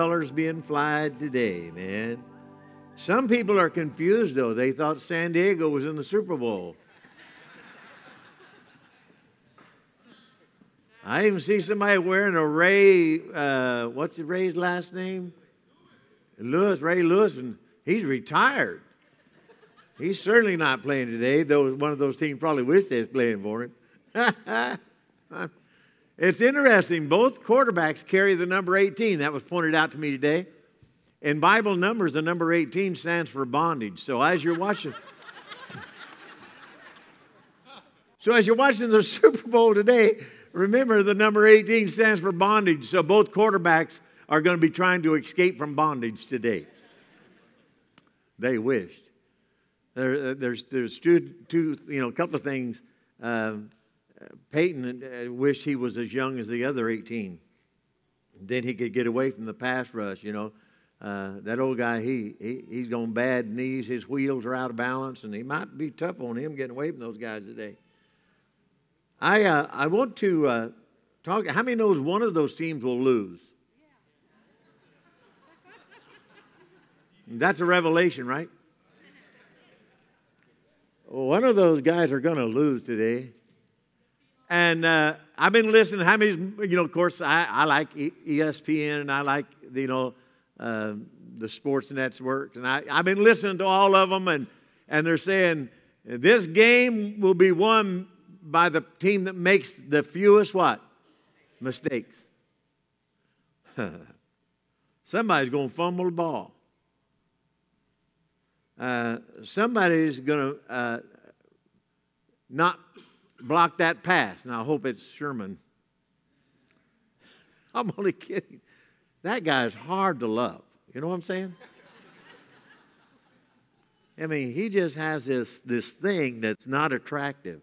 colors being flied today, man. Some people are confused, though. They thought San Diego was in the Super Bowl. I even see somebody wearing a Ray, uh, what's Ray's last name? Lewis, Ray Lewis, and he's retired. He's certainly not playing today, though one of those teams probably wish they was playing for him. it's interesting. Both quarterbacks carry the number 18. That was pointed out to me today. In Bible numbers, the number 18 stands for bondage. So as you're watching, so as you're watching the Super Bowl today, remember the number 18 stands for bondage. So both quarterbacks are going to be trying to escape from bondage today. They wished. There, uh, there's there's two, two, you know, a couple of things. Um, Peyton uh, wished he was as young as the other 18. Then he could get away from the pass rush, you know. Uh, that old guy, he, he he's going bad knees. His wheels are out of balance, and he might be tough on him getting away from those guys today. I uh, I want to uh, talk. How many knows one of those teams will lose? That's a revelation, right? One of those guys are going to lose today. And uh, I've been listening. How many, you know, of course, I, I like ESPN and I like, you know, uh, the sports networks. And I, I've been listening to all of them, and, and they're saying this game will be won by the team that makes the fewest what? Mistakes. Somebody's going to fumble the ball. Uh, somebody's going to uh, not block that pass. Now, I hope it's Sherman. I'm only kidding. That guy's hard to love. You know what I'm saying? I mean, he just has this, this thing that's not attractive,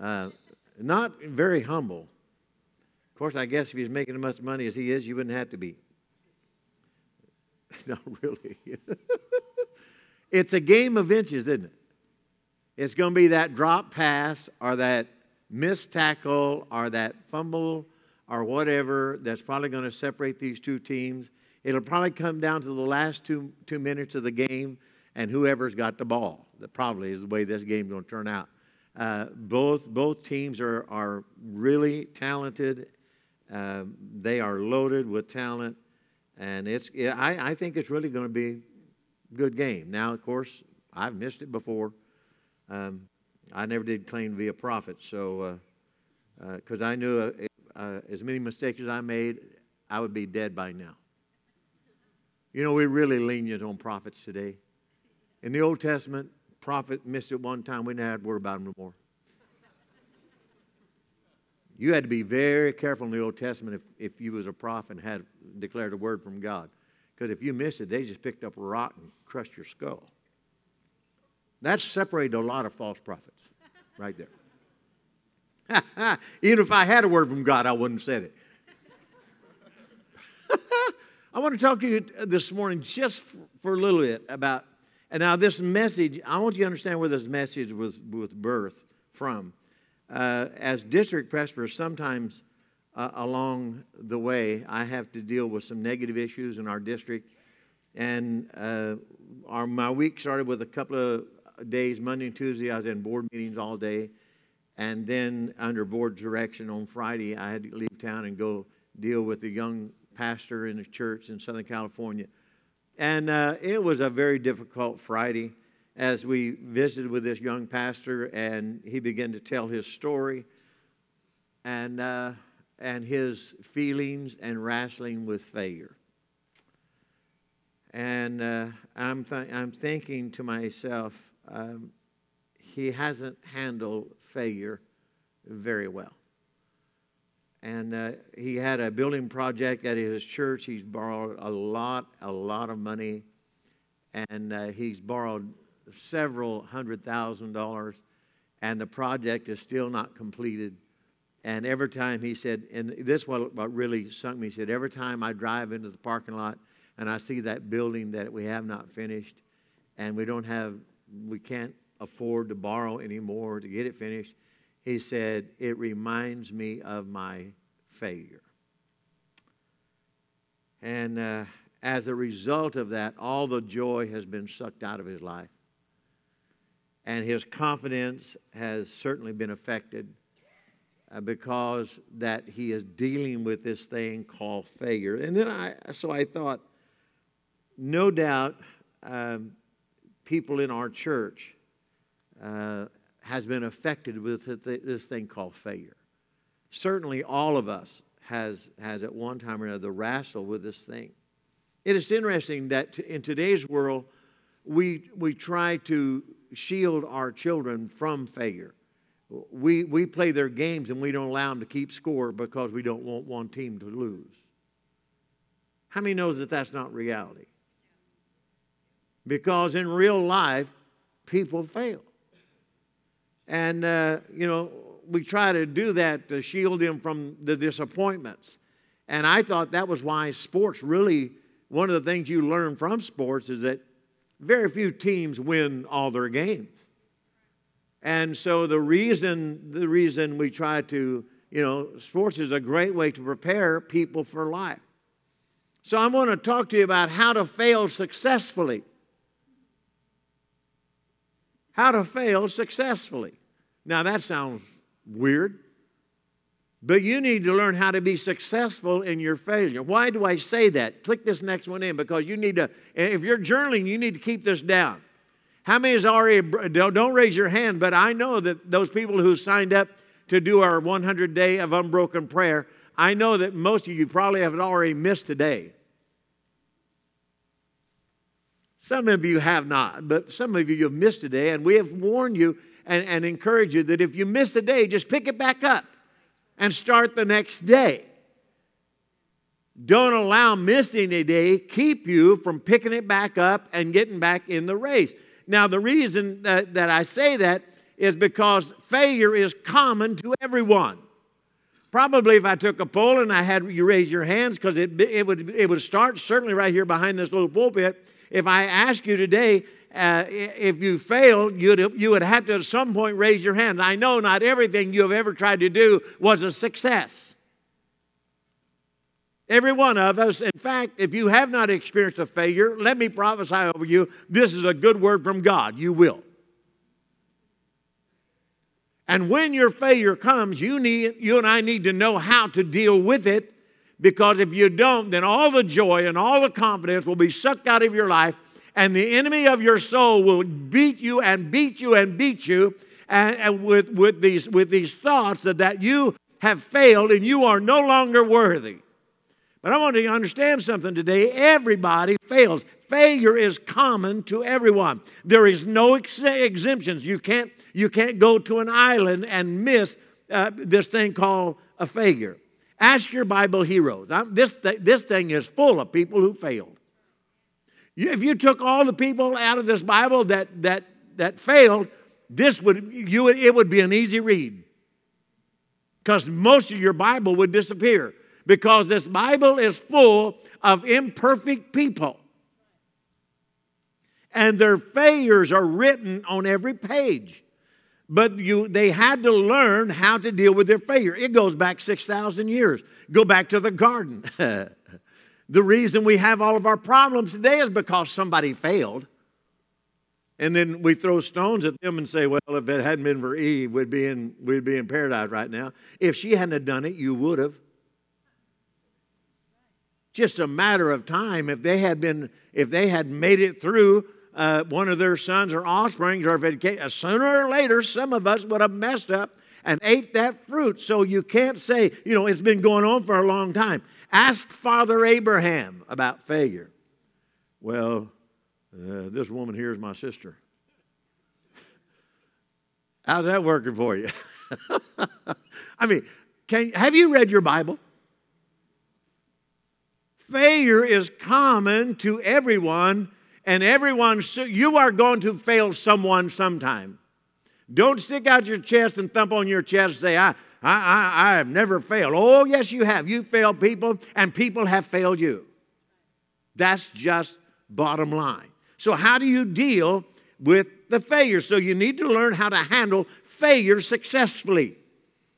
uh, not very humble. Of course, I guess if he's making as much money as he is, you wouldn't have to be. not really. it's a game of inches, isn't it? It's going to be that drop pass or that missed tackle or that fumble or whatever that's probably going to separate these two teams. It'll probably come down to the last two, two minutes of the game and whoever's got the ball. That probably is the way this game's going to turn out. Uh, both, both teams are, are really talented. Uh, they are loaded with talent. And it's, I, I think it's really going to be a good game. Now, of course, I've missed it before. Um, I never did claim to be a prophet, so because uh, uh, I knew uh, as many mistakes as I made, I would be dead by now. You know, we're really lenient on prophets today. In the Old Testament, prophet missed it one time, we never had to worry about him no more. You had to be very careful in the Old Testament if, if you was a prophet and had declared a word from God. Because if you missed it, they just picked up a rock and crushed your skull. That's separated a lot of false prophets right there. Even if I had a word from God, I wouldn't have said it. I want to talk to you this morning just for a little bit about, and now this message, I want you to understand where this message was with birth from. Uh, as district presbyter, sometimes uh, along the way, I have to deal with some negative issues in our district. And uh, our, my week started with a couple of days, Monday and Tuesday, I was in board meetings all day. And then, under board direction on Friday, I had to leave town and go deal with a young pastor in a church in Southern California. And uh, it was a very difficult Friday as we visited with this young pastor, and he began to tell his story and, uh, and his feelings and wrestling with failure. And uh, I'm, th- I'm thinking to myself, um, he hasn't handled failure very well. And uh, he had a building project at his church. He's borrowed a lot, a lot of money. And uh, he's borrowed several hundred thousand dollars. And the project is still not completed. And every time he said, and this what, what really sunk me, he said, every time I drive into the parking lot and I see that building that we have not finished and we don't have we can't afford to borrow anymore to get it finished. He said, It reminds me of my failure. And uh, as a result of that, all the joy has been sucked out of his life. And his confidence has certainly been affected uh, because that he is dealing with this thing called failure. And then I, so I thought, no doubt, um, people in our church uh, has been affected with this thing called failure. Certainly, all of us has has at one time or another wrestled with this thing. It is interesting that in today's world, we we try to shield our children from failure we, we play their games and we don't allow them to keep score because we don't want one team to lose. How many knows that that's not reality? Because in real life, people fail. And, uh, you know, we try to do that to shield them from the disappointments. And I thought that was why sports really, one of the things you learn from sports is that very few teams win all their games. And so the reason, the reason we try to, you know, sports is a great way to prepare people for life. So I want to talk to you about how to fail successfully. How to fail successfully. Now that sounds weird, but you need to learn how to be successful in your failure. Why do I say that? Click this next one in because you need to, if you're journaling, you need to keep this down. How many is already, don't raise your hand, but I know that those people who signed up to do our 100 day of unbroken prayer, I know that most of you probably have already missed today. Some of you have not, but some of you have missed a day, and we have warned you and, and encouraged you that if you miss a day, just pick it back up and start the next day. Don't allow missing a day keep you from picking it back up and getting back in the race. Now, the reason that, that I say that is because failure is common to everyone. Probably if I took a poll and I had you raise your hands, because it, it, would, it would start certainly right here behind this little pulpit. If I ask you today, uh, if you failed, you'd, you would have to at some point raise your hand. I know not everything you have ever tried to do was a success. Every one of us. In fact, if you have not experienced a failure, let me prophesy over you this is a good word from God. You will. And when your failure comes, you, need, you and I need to know how to deal with it because if you don't, then all the joy and all the confidence will be sucked out of your life, and the enemy of your soul will beat you and beat you and beat you and, and with, with, these, with these thoughts that, that you have failed and you are no longer worthy. But I want you to understand something today. Everybody fails. Failure is common to everyone. There is no ex- exemptions. You can't, you can't go to an island and miss uh, this thing called a failure. Ask your Bible heroes. I'm, this, th- this thing is full of people who failed. You, if you took all the people out of this Bible that, that, that failed, this would, you it would be an easy read because most of your Bible would disappear because this Bible is full of imperfect people. And their failures are written on every page. But you, they had to learn how to deal with their failure. It goes back 6,000 years. Go back to the garden. the reason we have all of our problems today is because somebody failed. And then we throw stones at them and say, well, if it hadn't been for Eve, we'd be in, we'd be in paradise right now. If she hadn't have done it, you would have just a matter of time if they had been if they had made it through uh, one of their sons or offspring, or if it came, uh, sooner or later some of us would have messed up and ate that fruit. So you can't say you know it's been going on for a long time. Ask father abraham about failure. Well uh, this woman here is my sister. How's that working for you? I mean can, have you read your bible? Failure is common to everyone, and everyone, you are going to fail someone sometime. Don't stick out your chest and thump on your chest and say, I, I, I, I have never failed. Oh, yes, you have. You failed people, and people have failed you. That's just bottom line. So, how do you deal with the failure? So, you need to learn how to handle failure successfully.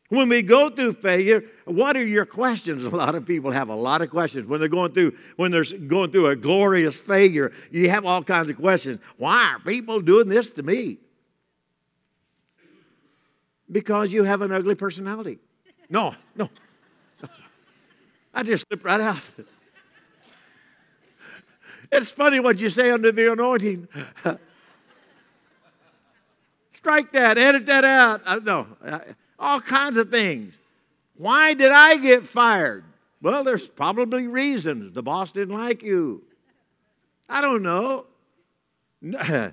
When we go through failure, what are your questions? A lot of people have a lot of questions when they're going through when they're going through a glorious failure. You have all kinds of questions. Why are people doing this to me? Because you have an ugly personality. No, no. I just slipped right out. It's funny what you say under the anointing. Strike that, edit that out. Uh, no, all kinds of things. Why did I get fired? Well, there's probably reasons. The boss didn't like you. I don't know.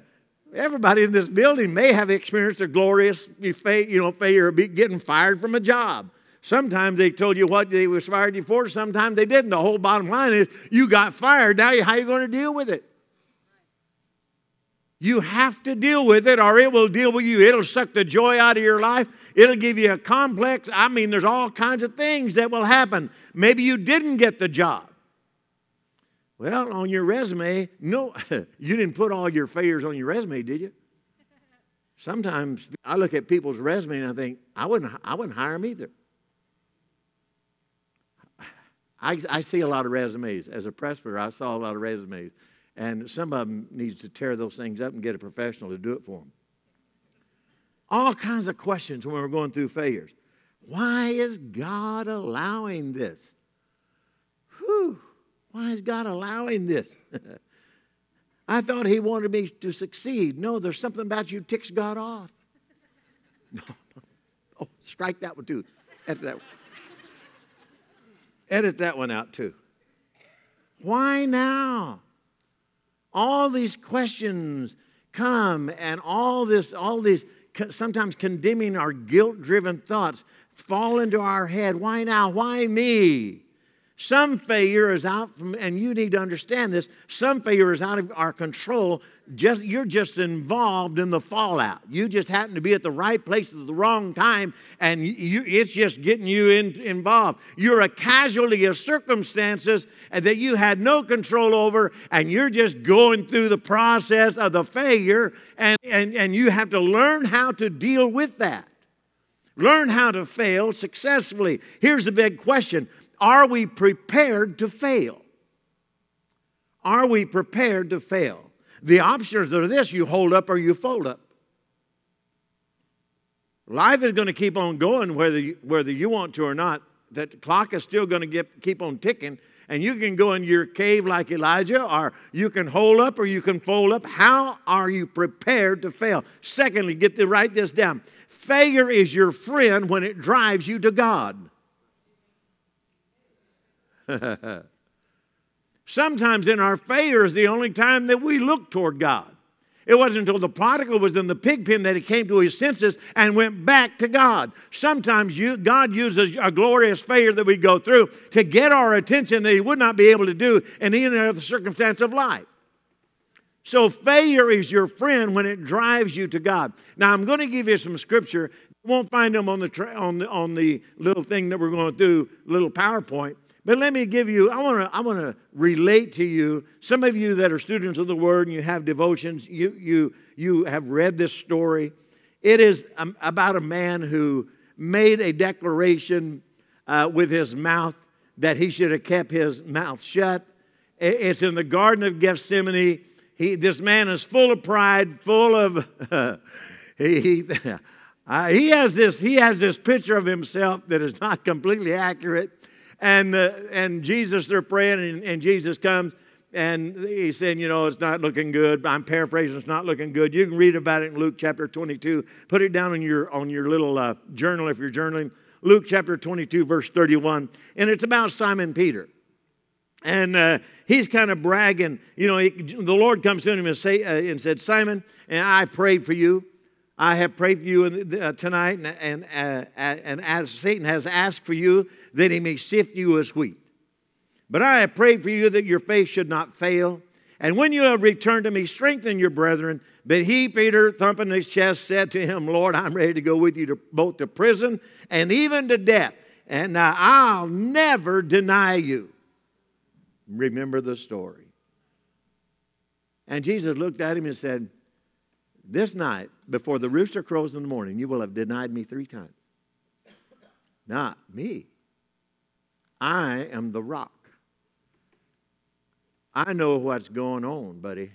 Everybody in this building may have experienced a glorious you know, failure of getting fired from a job. Sometimes they told you what they was fired you for, sometimes they didn't. The whole bottom line is you got fired. Now, how are you going to deal with it? You have to deal with it or it will deal with you. It'll suck the joy out of your life. It'll give you a complex. I mean, there's all kinds of things that will happen. Maybe you didn't get the job. Well, on your resume, no, you didn't put all your failures on your resume, did you? Sometimes I look at people's resume and I think, I wouldn't, I wouldn't hire them either. I, I see a lot of resumes. As a presbyter, I saw a lot of resumes. And some of them needs to tear those things up and get a professional to do it for them. All kinds of questions when we're going through failures. Why is God allowing this? Whew, why is God allowing this? I thought He wanted me to succeed. No, there's something about you ticks God off. No. Oh, strike that one too. Edit that one. Edit that one out too. Why now? All these questions come and all this all these sometimes condemning our guilt-driven thoughts fall into our head. Why now? Why me some failure is out from and you need to understand this some failure is out of our control just you're just involved in the fallout. You just happen to be at the right place at the wrong time, and you, it's just getting you in, involved. You're a casualty of circumstances that you had no control over, and you're just going through the process of the failure, and, and, and you have to learn how to deal with that. Learn how to fail successfully. Here's the big question Are we prepared to fail? Are we prepared to fail? The options are this you hold up or you fold up. Life is going to keep on going whether you, whether you want to or not. That clock is still going to get, keep on ticking. And you can go in your cave like Elijah, or you can hold up or you can fold up. How are you prepared to fail? Secondly, get to write this down. Failure is your friend when it drives you to God. Sometimes in our failure is the only time that we look toward God. It wasn't until the prodigal was in the pig pen that he came to his senses and went back to God. Sometimes you, God uses a glorious failure that we go through to get our attention that he would not be able to do in any other circumstance of life. So failure is your friend when it drives you to God. Now I'm going to give you some scripture. You won't find them on the, tra- on the on the little thing that we're going to do, little PowerPoint. But let me give you, I want to I want to relate to you. Some of you that are students of the word and you have devotions, you you you have read this story. It is um, about a man who made a declaration uh, with his mouth that he should have kept his mouth shut. It's in the Garden of Gethsemane. He, this man is full of pride, full of he, he, uh, he has this he has this picture of himself that is not completely accurate and, and Jesus, they're praying, and, and Jesus comes and he's saying, you know, it's not looking good. I'm paraphrasing, it's not looking good. You can read about it in Luke chapter 22. Put it down on your, on your little uh, journal if you're journaling. Luke chapter 22, verse 31. And it's about Simon Peter. And uh, he's kind of bragging. You know, he, the Lord comes to him and, say, uh, and said, Simon, and I prayed for you. I have prayed for you uh, tonight, and, and, uh, and as Satan has asked for you, that he may sift you as wheat. But I have prayed for you that your faith should not fail. And when you have returned to me, strengthen your brethren. But he, Peter, thumping his chest, said to him, Lord, I'm ready to go with you to both to prison and even to death. And now I'll never deny you. Remember the story. And Jesus looked at him and said, This night, before the rooster crows in the morning, you will have denied me three times. Not me. I am the rock. I know what's going on, buddy.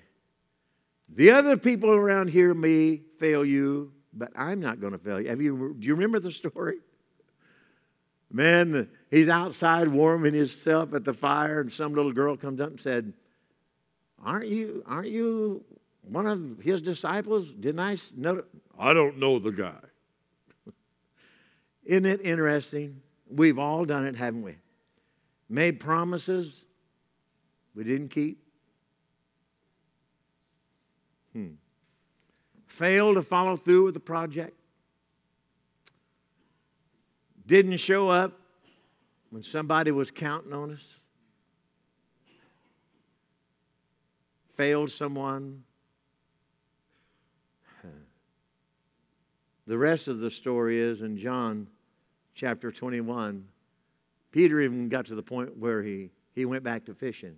The other people around here may fail you, but I'm not going to fail you. Have you. Do you remember the story? Man, he's outside warming himself at the fire, and some little girl comes up and said, Aren't you, aren't you one of his disciples? Didn't I? I don't know the guy. Isn't it interesting? We've all done it, haven't we? Made promises we didn't keep. Hmm. Failed to follow through with the project. Didn't show up when somebody was counting on us. Failed someone. The rest of the story is in John chapter 21. Peter even got to the point where he, he went back to fishing.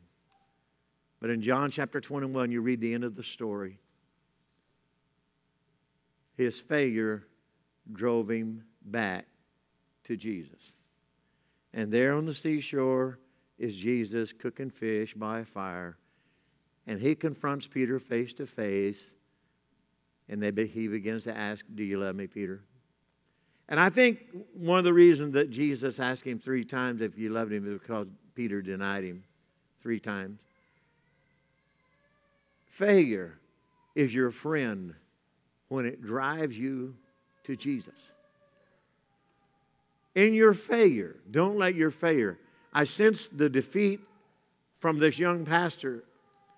But in John chapter 21, you read the end of the story. His failure drove him back to Jesus. And there on the seashore is Jesus cooking fish by a fire. And he confronts Peter face to face and they, he begins to ask, Do you love me, Peter? And I think one of the reasons that Jesus asked him three times if you loved him is because Peter denied him three times. Failure is your friend when it drives you to Jesus. In your failure, don't let your failure. I sense the defeat from this young pastor,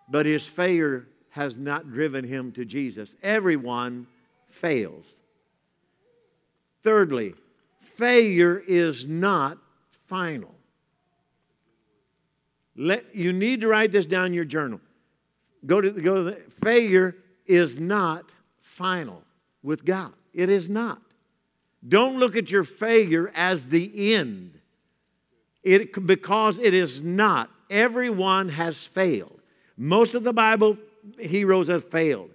but his failure has not driven him to Jesus. Everyone fails. Thirdly, failure is not final. Let, you need to write this down in your journal. Go to, go to the, failure is not final with God. It is not. Don't look at your failure as the end. It, because it is not. Everyone has failed. Most of the Bible heroes have failed.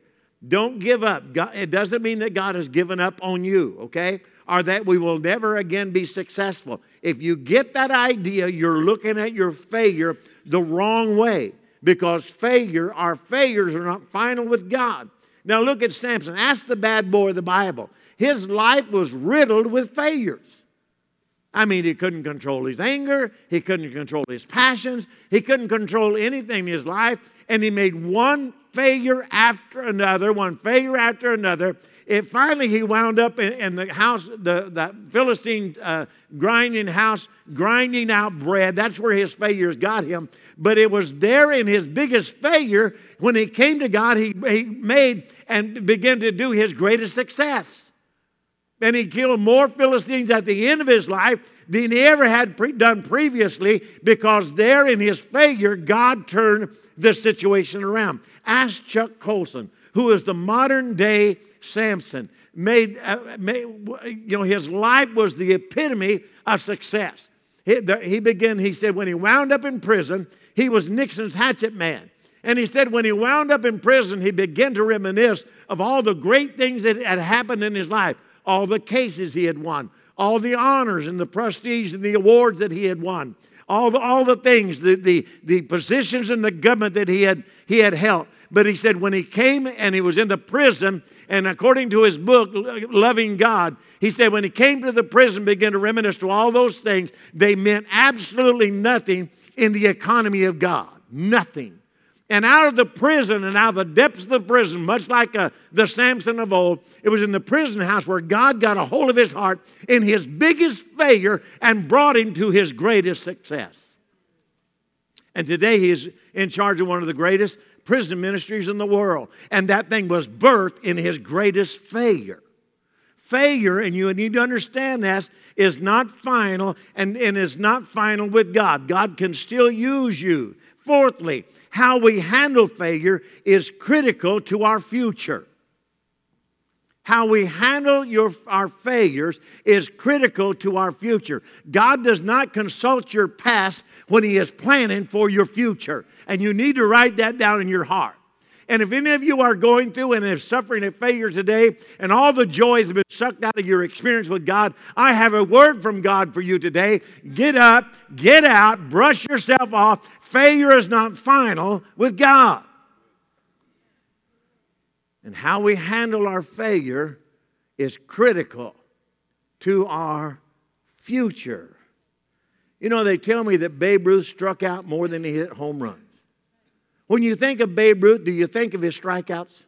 Don't give up. God, it doesn't mean that God has given up on you, okay? Or that we will never again be successful. If you get that idea, you're looking at your failure the wrong way because failure, our failures are not final with God. Now look at Samson. Ask the bad boy of the Bible. His life was riddled with failures. I mean, he couldn't control his anger, he couldn't control his passions, he couldn't control anything in his life, and he made one failure after another, one failure after another. It finally he wound up in, in the house, the, the Philistine uh, grinding house, grinding out bread. That's where his failures got him. But it was there in his biggest failure when he came to God, he, he made and began to do his greatest success. And he killed more Philistines at the end of his life than he ever had pre- done previously because there in his failure, God turned the situation around. Ask Chuck Colson, who is the modern day Samson. Made, uh, made, you know, his life was the epitome of success. He, the, he began, he said, when he wound up in prison, he was Nixon's hatchet man. And he said, when he wound up in prison, he began to reminisce of all the great things that had happened in his life all the cases he had won, all the honors and the prestige and the awards that he had won, all the, all the things, the, the, the positions in the government that he had, he had held. But he said when he came and he was in the prison, and according to his book, Loving God, he said when he came to the prison, began to reminisce to all those things, they meant absolutely nothing in the economy of God. Nothing. And out of the prison and out of the depths of the prison, much like uh, the Samson of old, it was in the prison house where God got a hold of his heart in his biggest failure and brought him to his greatest success. And today he is in charge of one of the greatest prison ministries in the world. And that thing was birthed in his greatest failure. Failure, and you need to understand this, is not final and, and is not final with God. God can still use you. Fourthly, how we handle failure is critical to our future. How we handle your, our failures is critical to our future. God does not consult your past when He is planning for your future. And you need to write that down in your heart. And if any of you are going through and are suffering a failure today, and all the joy has been sucked out of your experience with God, I have a word from God for you today. Get up, get out, brush yourself off. Failure is not final with God. And how we handle our failure is critical to our future. You know, they tell me that Babe Ruth struck out more than he hit home runs. When you think of Babe Ruth, do you think of his strikeouts?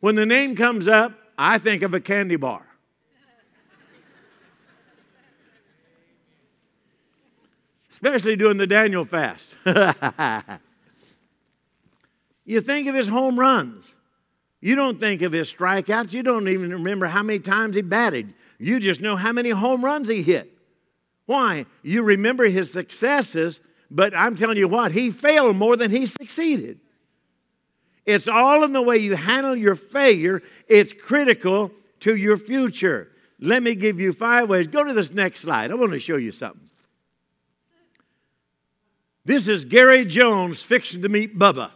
When the name comes up, I think of a candy bar. Especially during the Daniel fast. you think of his home runs. You don't think of his strikeouts. You don't even remember how many times he batted. You just know how many home runs he hit. Why? You remember his successes, but I'm telling you what, he failed more than he succeeded. It's all in the way you handle your failure, it's critical to your future. Let me give you five ways. Go to this next slide. I want to show you something. This is Gary Jones fixing to meet Bubba.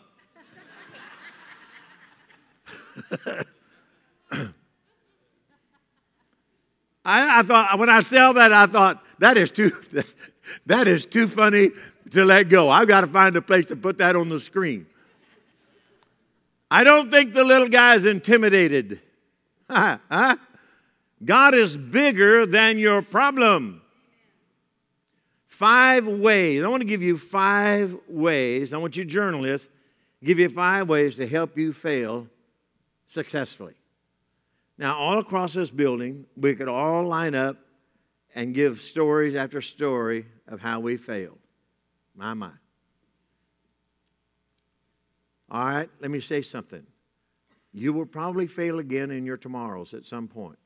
I, I, thought when I saw that, I thought that is too that is too funny to let go. I've got to find a place to put that on the screen. I don't think the little guy is intimidated. God is bigger than your problem. Five ways. I want to give you five ways. I want you journalists give you five ways to help you fail successfully. Now, all across this building, we could all line up and give stories after story of how we failed. My, my. All right, let me say something. You will probably fail again in your tomorrows at some point.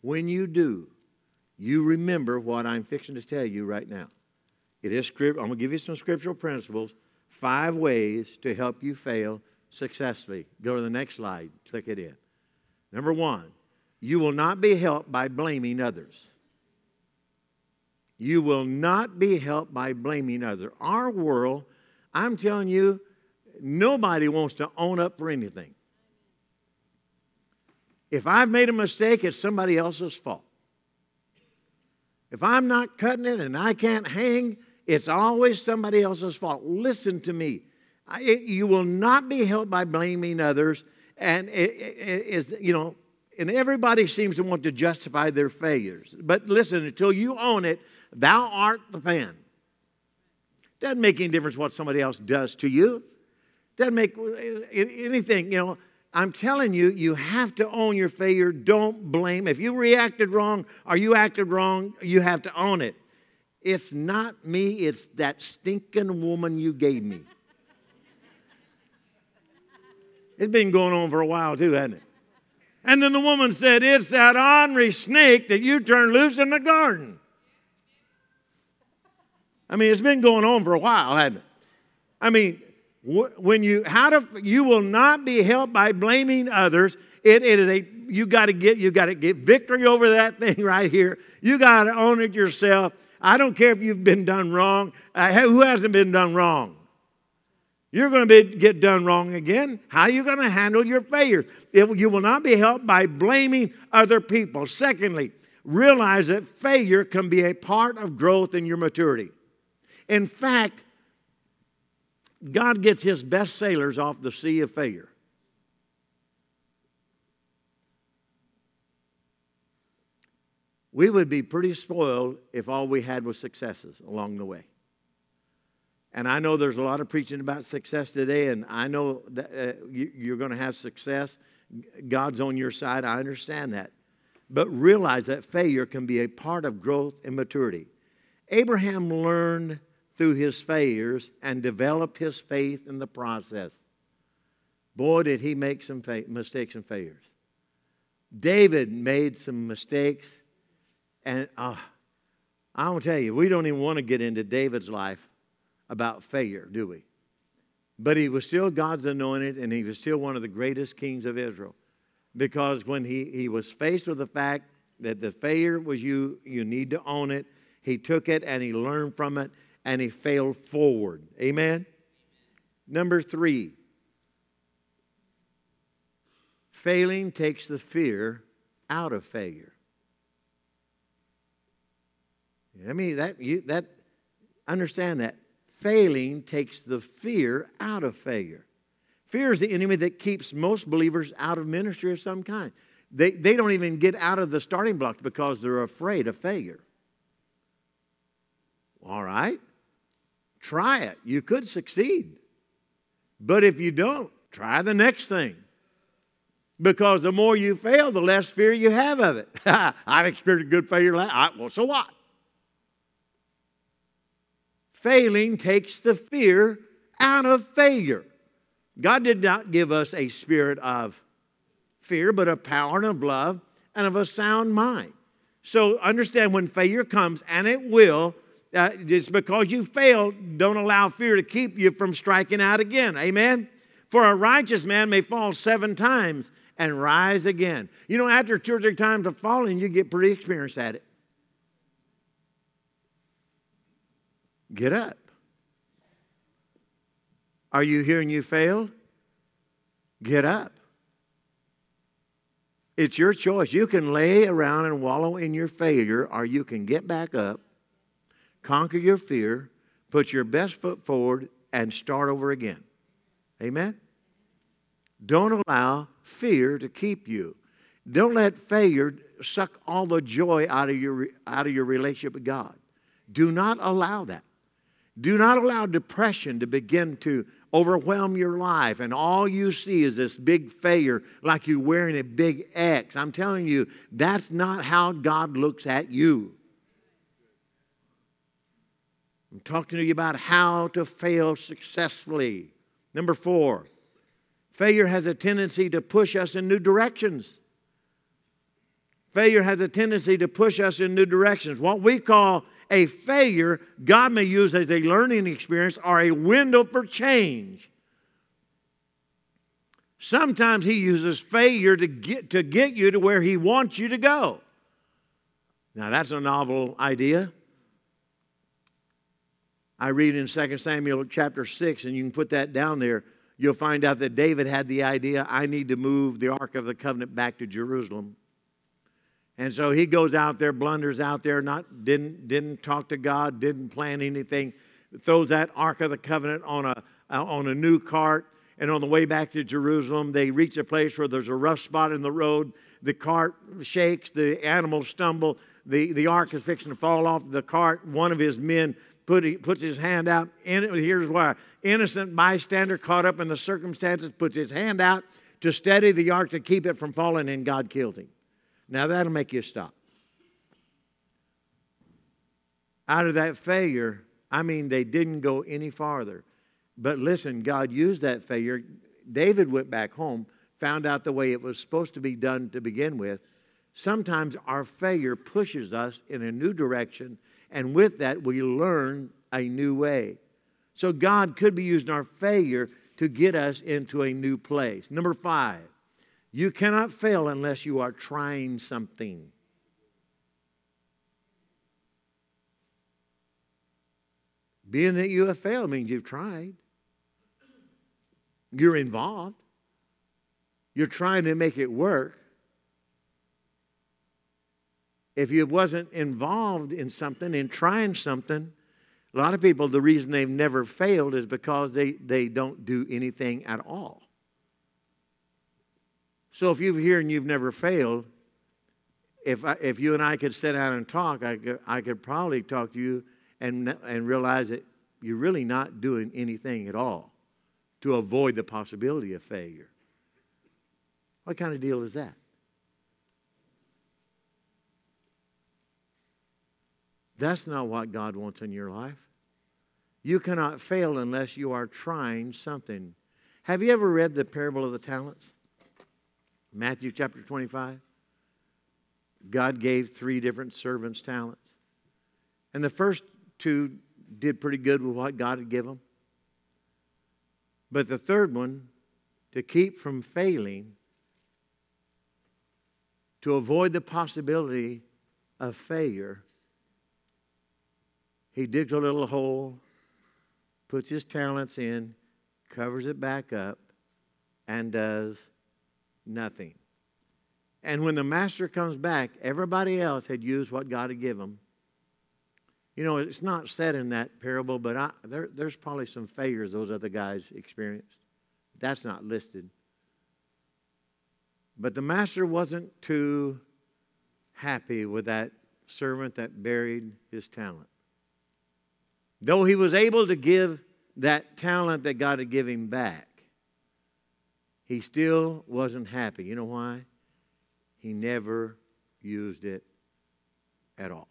When you do, you remember what I'm fixing to tell you right now. It is script. I'm going to give you some scriptural principles, five ways to help you fail successfully. Go to the next slide, click it in. Number one, you will not be helped by blaming others. You will not be helped by blaming others. Our world, I'm telling you, nobody wants to own up for anything. If I've made a mistake, it's somebody else's fault. If I'm not cutting it and I can't hang, it's always somebody else's fault. Listen to me. I, you will not be helped by blaming others. And it, it is, you know, and everybody seems to want to justify their failures. But listen, until you own it, thou art the pen. Doesn't make any difference what somebody else does to you. Doesn't make anything, you know. I'm telling you, you have to own your failure. Don't blame. If you reacted wrong or you acted wrong, you have to own it. It's not me, it's that stinking woman you gave me. It's been going on for a while too, hasn't it? And then the woman said, It's that ornery snake that you turned loose in the garden. I mean, it's been going on for a while, hasn't it? I mean, when you how to you will not be helped by blaming others. It, it is a you got to get you got to get victory over that thing right here. You got to own it yourself. I don't care if you've been done wrong. Uh, who hasn't been done wrong? You're going to be, get done wrong again. How are you going to handle your failure? If you will not be helped by blaming other people. Secondly, realize that failure can be a part of growth in your maturity. In fact, God gets his best sailors off the sea of failure. We would be pretty spoiled if all we had was successes along the way. And I know there's a lot of preaching about success today, and I know that uh, you, you're going to have success. God's on your side. I understand that. But realize that failure can be a part of growth and maturity. Abraham learned through his failures and developed his faith in the process. Boy, did he make some fa- mistakes and failures. David made some mistakes, and uh, I will tell you, we don't even want to get into David's life about failure, do we? But he was still God's anointed, and he was still one of the greatest kings of Israel. Because when he, he was faced with the fact that the failure was you, you need to own it, he took it and he learned from it and he failed forward. Amen? Number three, failing takes the fear out of failure. I mean that you that understand that failing takes the fear out of failure. Fear is the enemy that keeps most believers out of ministry of some kind. They, they don't even get out of the starting block because they're afraid of failure. All right, try it. You could succeed. But if you don't, try the next thing. Because the more you fail, the less fear you have of it. I've experienced good failure. Well, so what? Failing takes the fear out of failure. God did not give us a spirit of fear, but of power and of love and of a sound mind. So understand when failure comes, and it will, uh, just because you failed, don't allow fear to keep you from striking out again. Amen? For a righteous man may fall seven times and rise again. You know, after two or three times of falling, you get pretty experienced at it. Get up. Are you hearing you failed? Get up. It's your choice. You can lay around and wallow in your failure, or you can get back up, conquer your fear, put your best foot forward, and start over again. Amen? Don't allow fear to keep you. Don't let failure suck all the joy out of your, out of your relationship with God. Do not allow that. Do not allow depression to begin to overwhelm your life and all you see is this big failure like you're wearing a big X. I'm telling you, that's not how God looks at you. I'm talking to you about how to fail successfully. Number four, failure has a tendency to push us in new directions. Failure has a tendency to push us in new directions. What we call a failure God may use as a learning experience or a window for change. Sometimes He uses failure to get, to get you to where He wants you to go. Now, that's a novel idea. I read in 2 Samuel chapter 6, and you can put that down there. You'll find out that David had the idea I need to move the Ark of the Covenant back to Jerusalem. And so he goes out there, blunders out there, not didn't didn't talk to God, didn't plan anything, throws that Ark of the Covenant on a on a new cart, and on the way back to Jerusalem, they reach a place where there's a rough spot in the road. The cart shakes, the animals stumble, the, the ark is fixing to fall off the cart. One of his men put, puts his hand out. In, here's why innocent bystander caught up in the circumstances puts his hand out to steady the ark to keep it from falling, and God killed him. Now that'll make you stop. Out of that failure, I mean, they didn't go any farther. But listen, God used that failure. David went back home, found out the way it was supposed to be done to begin with. Sometimes our failure pushes us in a new direction, and with that, we learn a new way. So God could be using our failure to get us into a new place. Number five, you cannot fail unless you are trying something. Being that you have failed means you've tried. You're involved. You're trying to make it work. If you wasn't involved in something, in trying something, a lot of people, the reason they've never failed is because they, they don't do anything at all. So if you're here and you've never failed, if, I, if you and I could sit down and talk, I could, I could probably talk to you and, and realize that you're really not doing anything at all to avoid the possibility of failure. What kind of deal is that? That's not what God wants in your life. You cannot fail unless you are trying something. Have you ever read the parable of the talents? Matthew chapter 25. God gave three different servants talents. And the first two did pretty good with what God had given them. But the third one, to keep from failing, to avoid the possibility of failure, he digs a little hole, puts his talents in, covers it back up, and does nothing. And when the master comes back, everybody else had used what God had given them. You know, it's not said in that parable, but I, there, there's probably some failures those other guys experienced. That's not listed. But the master wasn't too happy with that servant that buried his talent. Though he was able to give that talent that God had given him back, he still wasn't happy. You know why? He never used it at all.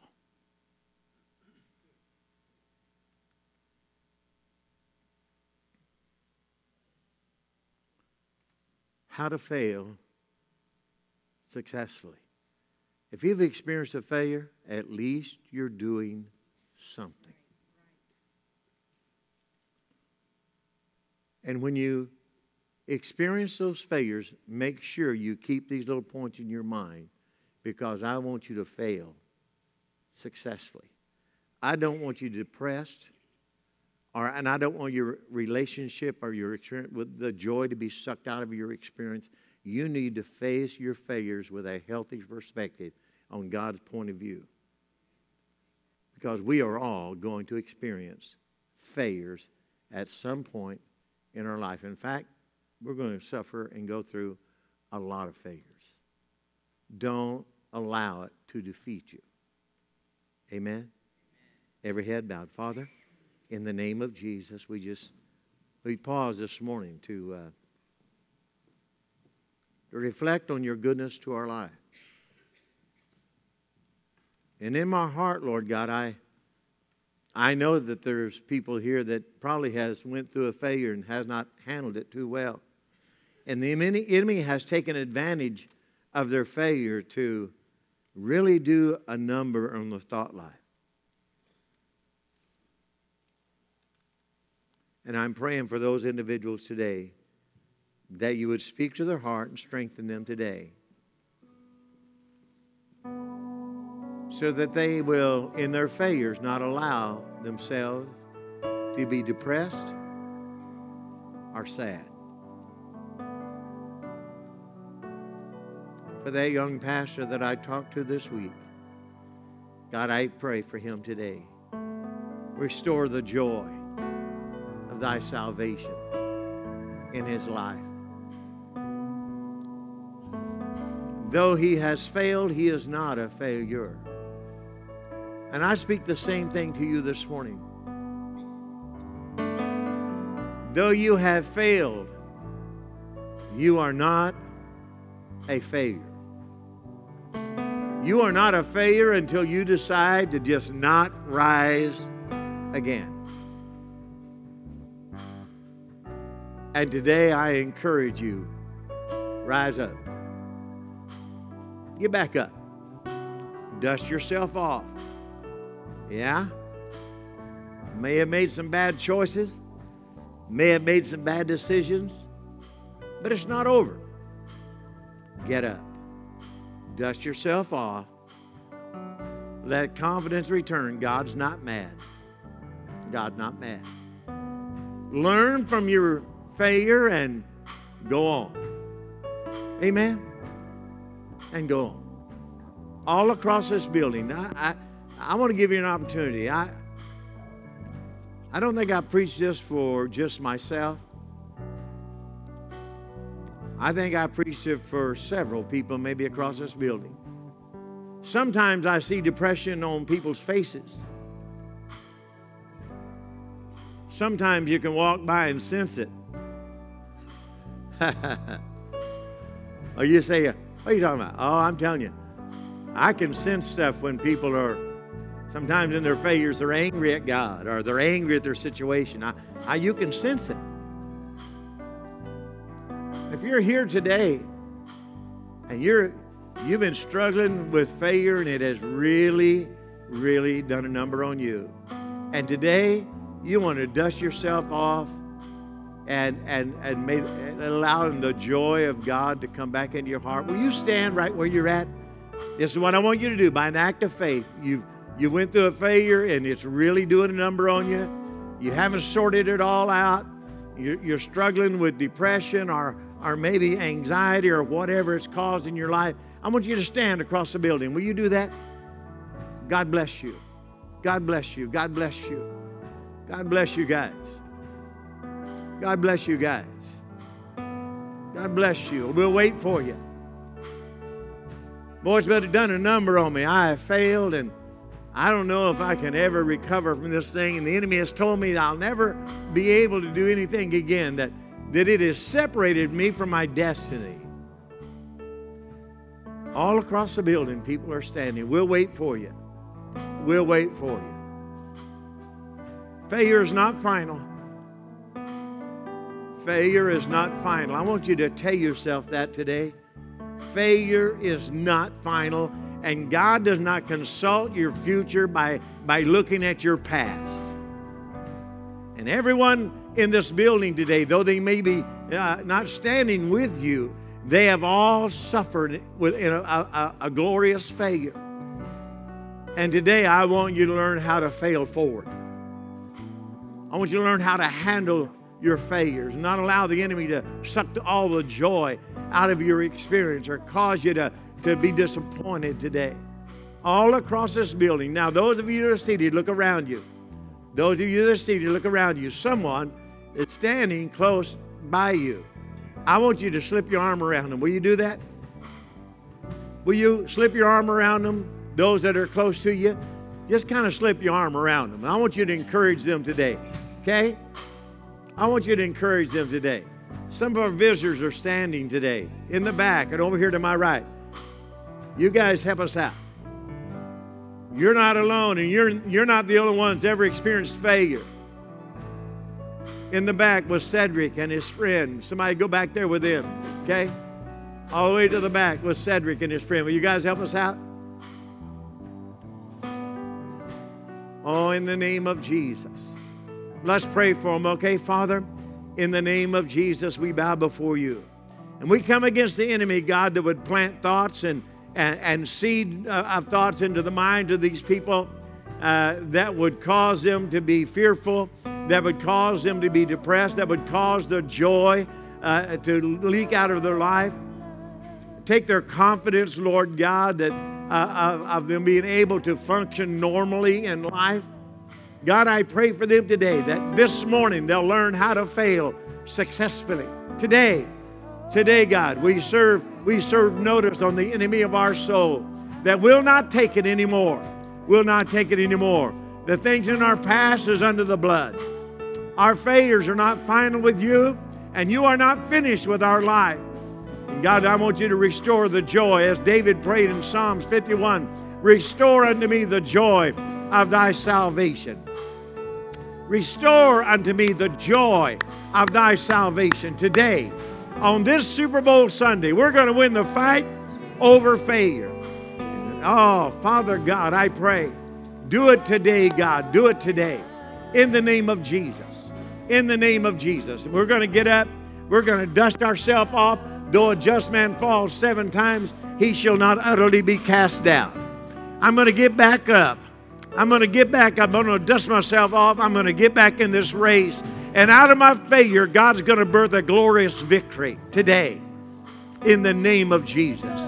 How to fail successfully. If you've experienced a failure, at least you're doing something. And when you experience those failures, make sure you keep these little points in your mind because I want you to fail successfully. I don't want you depressed, or, and I don't want your relationship or your experience with the joy to be sucked out of your experience. You need to face your failures with a healthy perspective on God's point of view. Because we are all going to experience failures at some point in our life. In fact, we're going to suffer and go through a lot of failures. Don't allow it to defeat you. Amen? Every head bowed. Father, in the name of Jesus, we just we pause this morning to, uh, to reflect on your goodness to our life. And in my heart, Lord God, I I know that there's people here that probably has went through a failure and has not handled it too well. And the enemy has taken advantage of their failure to really do a number on the thought life. And I'm praying for those individuals today that you would speak to their heart and strengthen them today. So that they will, in their failures, not allow themselves to be depressed or sad. For that young pastor that I talked to this week, God, I pray for him today. Restore the joy of thy salvation in his life. Though he has failed, he is not a failure. And I speak the same thing to you this morning. Though you have failed, you are not a failure. You are not a failure until you decide to just not rise again. And today I encourage you rise up. Get back up. Dust yourself off. Yeah? May have made some bad choices, may have made some bad decisions, but it's not over. Get up. Dust yourself off. Let confidence return. God's not mad. God's not mad. Learn from your failure and go on. Amen? And go on. All across this building. I, I, I want to give you an opportunity. I, I don't think I preach this for just myself. I think I preached it for several people, maybe across this building. Sometimes I see depression on people's faces. Sometimes you can walk by and sense it. or you say, What are you talking about? Oh, I'm telling you. I can sense stuff when people are sometimes in their failures, they're angry at God or they're angry at their situation. I, I, you can sense it. If you're here today and you're you've been struggling with failure and it has really, really done a number on you, and today you want to dust yourself off and and and, may, and allow the joy of God to come back into your heart. Will you stand right where you're at? This is what I want you to do. By an act of faith, you you went through a failure and it's really doing a number on you. You haven't sorted it all out. you're, struggling with depression or, or maybe anxiety or whatever it's caused in your life, I want you to stand across the building. Will you do that? God bless you. God bless you. God bless you. God bless you guys. God bless you guys. God bless you. We'll wait for you. Boys, but done a number on me. I have failed and I don't know if I can ever recover from this thing. And the enemy has told me that I'll never be able to do anything again, that, that it has separated me from my destiny. All across the building, people are standing. We'll wait for you. We'll wait for you. Failure is not final. Failure is not final. I want you to tell yourself that today. Failure is not final, and God does not consult your future by, by looking at your past. And everyone in this building today, though they may be uh, not standing with you, they have all suffered in a, a, a glorious failure. And today I want you to learn how to fail forward. I want you to learn how to handle your failures, not allow the enemy to suck all the joy out of your experience or cause you to, to be disappointed today. All across this building. Now, those of you that are seated, look around you. Those of you that are seated, look around you. Someone is standing close by you. I want you to slip your arm around them. Will you do that? Will you slip your arm around them? Those that are close to you, just kind of slip your arm around them. I want you to encourage them today. Okay? I want you to encourage them today. Some of our visitors are standing today in the back and over here to my right. You guys help us out. You're not alone, and you're, you're not the only ones ever experienced failure. In the back was Cedric and his friend. Somebody go back there with him, okay? All the way to the back was Cedric and his friend. Will you guys help us out? Oh, in the name of Jesus. Let's pray for them, okay, Father? In the name of Jesus, we bow before you. And we come against the enemy, God, that would plant thoughts and, and, and seed uh, of thoughts into the minds of these people uh, that would cause them to be fearful, that would cause them to be depressed, that would cause the joy uh, to leak out of their life. Take their confidence, Lord God, that uh, of, of them being able to function normally in life. God, I pray for them today that this morning they'll learn how to fail successfully. Today, today, God, we serve, we serve notice on the enemy of our soul that will not take it anymore. Will not take it anymore. The things in our past is under the blood. Our failures are not final with you, and you are not finished with our life. And God, I want you to restore the joy as David prayed in Psalms 51 Restore unto me the joy of thy salvation. Restore unto me the joy of thy salvation today. On this Super Bowl Sunday, we're going to win the fight over failure. Oh, Father God, I pray, do it today, God. Do it today. In the name of Jesus. In the name of Jesus. We're going to get up. We're going to dust ourselves off. Though a just man falls seven times, he shall not utterly be cast down. I'm going to get back up. I'm going to get back. I'm going to dust myself off. I'm going to get back in this race. And out of my failure, God's going to birth a glorious victory today in the name of Jesus.